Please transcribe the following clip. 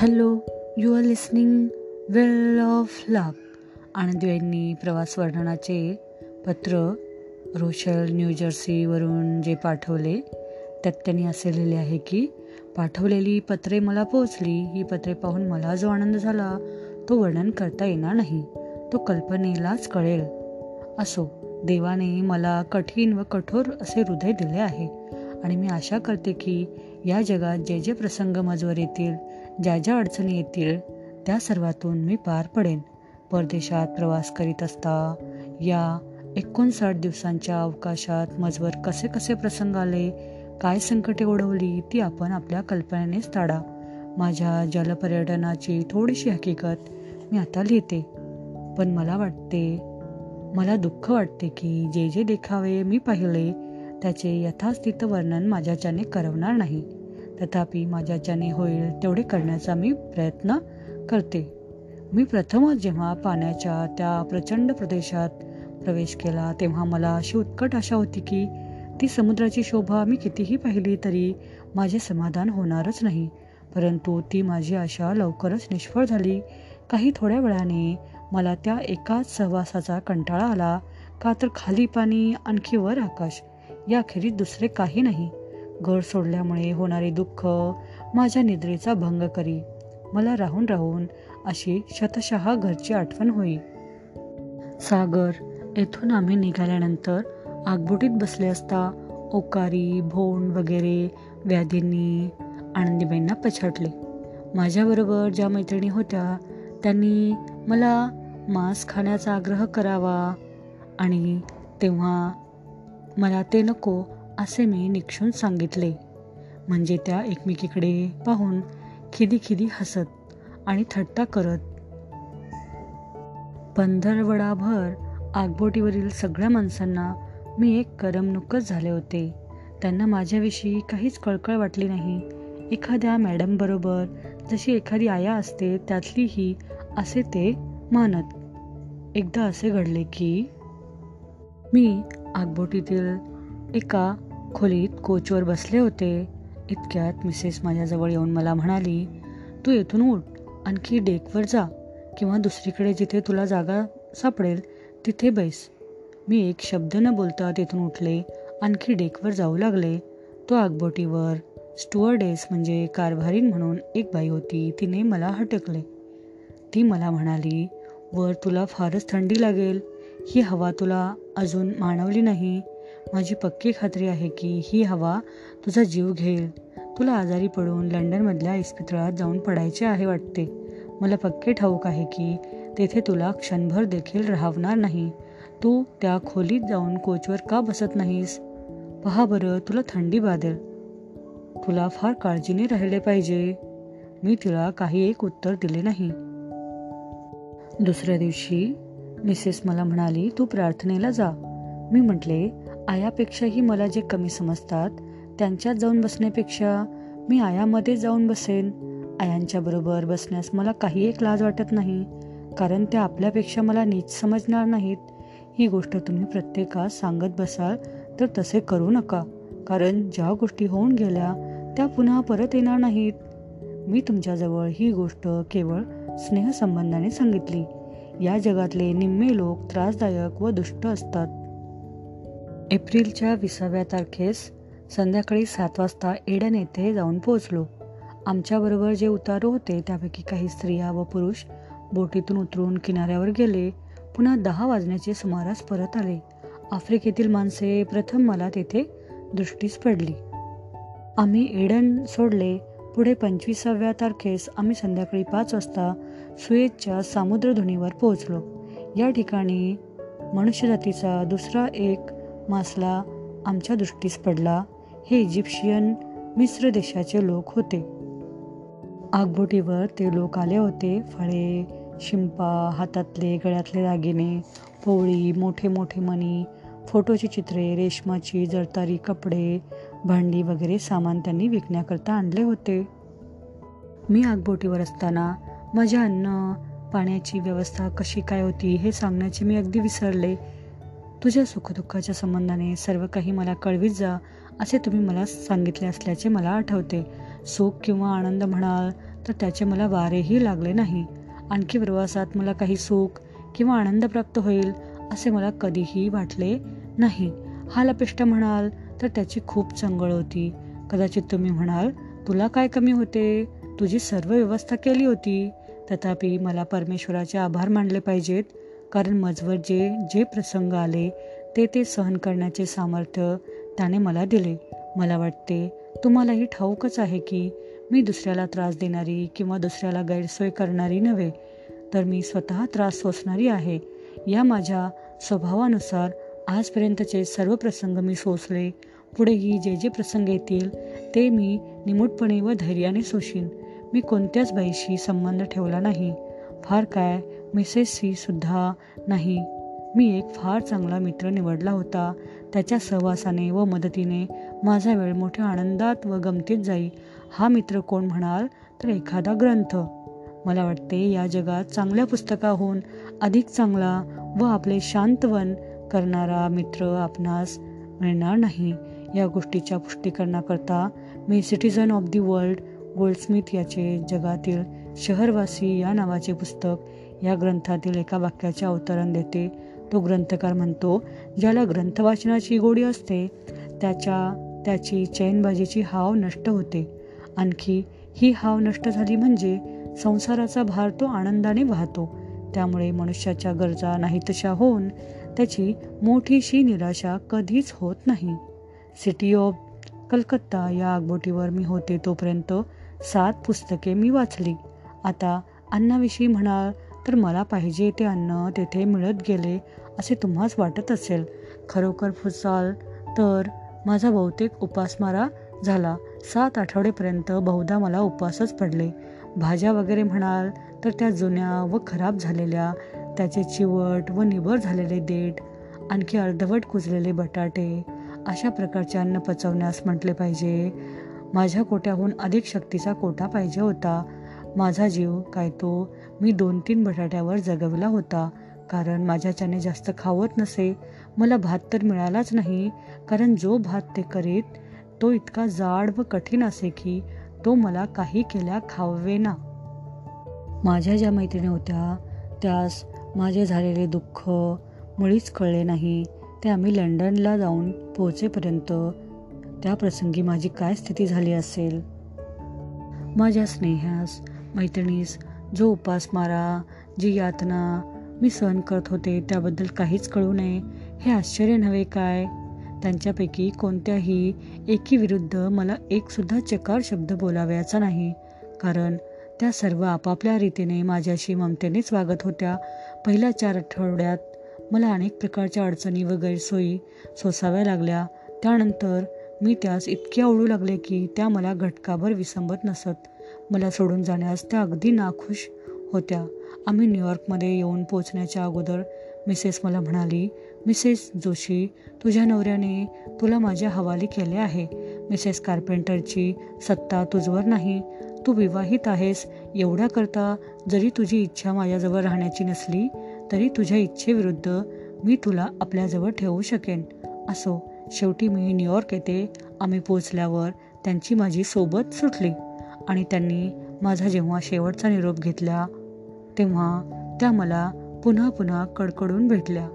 Hello you are listening well of love Anand यांनी प्रवास वर्णनाचे पत्र रोशल न्यूजर्सीवरून जे पाठवले त्यात त्यांनी असे लिहिले आहे की पाठवलेली पत्रे मला पोचली ही पत्रे पाहून मला जो आनंद झाला तो वर्णन करता येणार नाही. तो कल्पनेलाच कळेल. असो देवाने मला कठीण व कठोर असे हृदय दिले आहे. आणि मी आशा करते की या जगात जे जे प्रसंग मजवर येतील ज्या ज्या अडचणी येतील त्या सर्वातून मी पार पडेन. परदेशात प्रवास करीत असता या एकोणसाठ दिवसांच्या अवकाशात मजवर कसे कसे प्रसंग आले काय संकटे ओढवली ती आपण आपल्या कल्पनेनेच ताडा. माझ्या जलपर्यटनाची थोडीशी हकीकत मी आता लिहिते. पण मला वाटते मला दुःख वाटते की जे जे देखावे मी पाहिले त्याचे यथास्थित वर्णन माझ्याच्याने करवणार नाही. तथापि माझ्याच्याने होईल तेवढे करण्याचा मी प्रयत्न करते. मी प्रथमच जेव्हा पाण्याच्या त्या प्रचंड प्रदेशात प्रवेश केला तेव्हा मला अशी उत्कट आशा होती की ती समुद्राची शोभा मी कितीही पाहिली तरी माझे समाधान होणारच नाही. परंतु ती माझी आशा लवकरच निष्फळ झाली. काही थोड्या वेळाने मला त्या एकाच सहवासाचा कंटाळा आला. का तर खाली पाणी आणखी वर आकाश. याखेरीज दुसरे काही नाही. घर सोडल्यामुळे होणारे दुःख माझ्या निद्रेचा भंग करी. मला राहून राहून अशी शतशः घरची आठवण होई. सागर येथून आम्ही निघाल्यानंतर आगबोटीत बसले असता ओकारी भोंड वगैरे व्याधींनी आनंदीबाईंना पछाटले माझ्याबरोबर ज्या मैत्रिणी होत्या त्यांनी मला मांस खाण्याचा आग्रह करावा आणि तेव्हा मला ते नको असे मी निक्षून सांगितले. म्हणजे त्या एकमेकीकडे पाहून खिदी खिदी हसत आणि थट्टा करत. पंधरवडाभर आगबोटीवरील सगळ्या माणसांना मी एक करमणूकच झाले होते. त्यांना माझ्याविषयी काहीच कळकळ वाटली नाही. एखाद्या मॅडमबरोबर जशी एखादी आया असते त्यातलीही असे ते मानत. एकदा असे घडले की मी आगबोटीतील एका खोलीत कोचवर बसले होते. इतक्यात मिसेस माझ्याजवळ येऊन मला म्हणाली तू येथून उठ आणखी डेकवर जा किंवा दुसरीकडे जिथे तुला जागा सापडेल तिथे बैस. मी एक शब्द न बोलता तेथून उठले आणखी डेकवर जाऊ लागले. तो आगबोटीवर स्टुअर्डेस म्हणजे कारभारीन म्हणून एक बाई होती तिने मला हटकले. ती मला म्हणाली वर तुला फारच थंडी लागेल ही हवा तुला अजून मानवली नाही माझी पक्की खात्री आहे की ही हवा तुझा जीव घेईल. तुला आजारी पडून लंडनमधल्या इस्पितळात जाऊन पडायचे आहे वाटते. मला पक्के ठाऊक आहे की तेथे तुला क्षणभर देखील राहणार नाही. तू त्या खोलीत जाऊन कोचवर का बसत नाहीस? पहा बरं तुला थंडी बाधेल. तुला फार काळजीने राहिले पाहिजे. मी तिला काही एक उत्तर दिले नाही. दुसऱ्या दिवशी मिसेस मला म्हणाली तू प्रार्थनेला जा. मी म्हटले आयापेक्षाही मला जे कमी समजतात त्यांच्यात जाऊन बसण्यापेक्षा मी आयामध्ये जाऊन बसेन. आयांच्या बरोबर बसण्यास मला काही एक लाज वाटत नाही कारण त्या आपल्यापेक्षा मला नीच समजणार नाहीत. ही गोष्ट तुम्ही प्रत्येकास सांगत बसाल तर तसे करू नका कारण ज्या गोष्टी होऊन गेल्या त्या पुन्हा परत येणार नाहीत. मी तुमच्याजवळ ही गोष्ट केवळ स्नेहसंबंधाने सांगितली. या जगातले निम्मे लोक त्रासदायक व दुष्ट असतात. एप्रिलच्या विसाव्या तारखेस संध्याकाळी सात वाजता एडन येथे जाऊन पोहोचलो. आमच्याबरोबर जे उतारू होते त्यापैकी काही स्त्रिया व पुरुष बोटीतून उतरून किनाऱ्यावर गेले. पुन्हा दहा वाजण्याचे सुमारास परत आले. आफ्रिकेतील माणसे प्रथम मला तेथे दृष्टीस पडली. आम्ही एडन सोडले. पुढे पंचवीसाव्या तारखेस आम्ही संध्याकाळी पाच वाजता सुएजच्या सामुद्रधुनीवर पोहोचलो. या ठिकाणी मनुष्यजातीचा दुसरा एक मासला आमच्या दृष्टीस पडला. हे इजिप्शियन मिस्र देशाचे लोक होते. आगबोटीवर ते लोक आले होते. फळे शिंपा हातातले गळ्यातले दागिने पोळी मोठे मोठे मणी फोटोची चित्रे रेशमाची जळतारी कपडे भांडी वगैरे सामान त्यांनी विकण्याकरता आणले होते. मी आगबोटीवर असताना माझ्या अन्न पाण्याची व्यवस्था कशी काय होती हे सांगण्याचे मी अगदी विसरले. तुझ्या सुखदुःखाच्या संबंधाने सर्व काही मला कळवीत जा असे तुम्ही मला सांगितले असल्याचे मला आठवते. सुख किंवा आनंद म्हणाल तर त्याचे मला वारेही लागले नाही. आणखी प्रवासात मला काही सुख किंवा आनंद प्राप्त होईल असे मला कधीही वाटले नाही. हा लपिष्ट म्हणाल तर त्याची खूप चंगळ होती. कदाचित तुम्ही म्हणाल तुला काय कमी होते? तुझी सर्व व्यवस्था केली होती. तथापि मला परमेश्वराचे आभार मानले पाहिजेत. कारण मजवर जे जे प्रसंग आले ते ते सहन करण्याचे सामर्थ्य त्याने मला दिले. मला वाटते तुम्हालाही ठाऊकच आहे की मी दुसऱ्याला त्रास देणारी किंवा दुसऱ्याला गैरसोय करणारी नव्हे तर मी स्वतः त्रास सोसणारी आहे. या माझ्या स्वभावानुसार आजपर्यंतचे सर्व प्रसंग मी सोसले. पुढेही जे जे प्रसंग येतील ते मी निमूटपणे व धैर्याने सोशीन. मी कोणत्याच बाईशी संबंध ठेवला नाही. फार काय मिसेसशी सुद्धा नाही. मी एक फार चांगला मित्र निवडला होता. त्याच्या सहवासाने व मदतीने माझा वेळ मोठ्या आनंदात व गमतीत जाई. हा मित्र कोण म्हणाल तर एखादा ग्रंथ. मला वाटते या जगात चांगल्या पुस्तकाहून अधिक चांगला व आपले शांतवन करणारा मित्र आपणास मिळणार नाही. या गोष्टीच्या पुष्टीकरणाकरता मी citizen of the world Goldsmith याचे जगातील शहरवासी या नावाचे पुस्तक या ग्रंथातील एका वाक्याचे अवतरण देते. तो ग्रंथकार म्हणतो ज्याला ग्रंथवाचनाची गोडी असते त्याच्या त्याची चैनबाजीची हाव नष्ट होते. आणखी ही हाव नष्ट झाली म्हणजे संसाराचा भार तो आनंदाने वाहतो. त्यामुळे मनुष्याच्या गरजा नाहीतशा होऊन त्याची मोठीशी निराशा कधीच होत नाही. सिटी ऑफ कलकत्ता या आगबोटीवर मी होते तोपर्यंत सात पुस्तके मी वाचली. आता अन्नाविषयी म्हणाल तर मला पाहिजे ते अन्न तेथे मिळत गेले असे तुम्हाच वाटत असेल. खरोखर फुसाल? तर माझा बहुतेक उपासमारा झाला. सात आठवडेपर्यंत बहुधा मला उपवासच पडले. भाज्या वगैरे म्हणाल तर त्या जुन्या व खराब झालेल्या त्याचे चिवट व निबर झालेले देठ आणखी अर्धवट कुजलेले बटाटे अशा प्रकारचे अन्न पचवण्यास म्हटले पाहिजे. माझ्या कोट्याहून अधिक शक्तीचा कोटा पाहिजे होता? माझा जीव काय तो मी दोन तीन बटाट्यावर जगवला होता. कारण माझ्याच्याने जास्त खावत नसे मला भात तर मिळालाच नाही. कारण जो भात ते करीत तो इतका जाड व कठीण असे की तो मला काही केल्या खावेना माझ्या ज्या मैत्रिणी होत्या त्यास माझे झालेले दुःख मुळीच कळले नाही. ते आम्ही लंडनला जाऊन पोहोचेपर्यंत त्या प्रसंगी माझी काय स्थिती झाली असेल? माझ्या स्नेहास मैत्रिणीस जो उपास मारा जी यातना मी सहन करत होते त्याबद्दल काहीच कळू नये. हे आश्चर्य नव्हे काय? त्यांच्यापैकी कोणत्याही एकीविरुद्ध मला एकसुद्धा चकार शब्द बोलावयाचा नाही. कारण त्या सर्व आपापल्या रीतीने माझ्याशी ममतेनेच वागत होत्या. पहिल्या चार आठवड्यात मला अनेक प्रकारच्या अडचणी व गैरसोयी सोसाव्या लागल्या. त्यानंतर मी त्यास इतके आवडू लागले की त्या मला घटकाभर विसंबत नसत. मला सोडून जाण्यास त्या अगदी नाखुश होत्या. आम्ही न्यूयॉर्कमध्ये येऊन पोचण्याच्या अगोदर मिसेस मला म्हणाली मिसेस जोशी तुझ्या नवऱ्याने तुला माझ्या हवाली केले आहे. मिसेस कार्पेंटरची सत्ता तुझवर नाही. तू विवाहित आहेस. एवढ्याकरता जरी तुझी इच्छा माझ्याजवळ राहण्याची नसली तरी तुझ्या इच्छेविरुद्ध मी तुला आपल्याजवळ ठेवू शकेन. असो शेवटी मी न्यूयॉर्क येथे आम्ही पोचल्यावर त्यांची माझी सोबत सुटली. आणि त्यांनी माझा जेव्हा शेवटचा निरोप घेतला तेव्हा त्या मला पुन्हा पुन्हा कडकडून भेटल्या.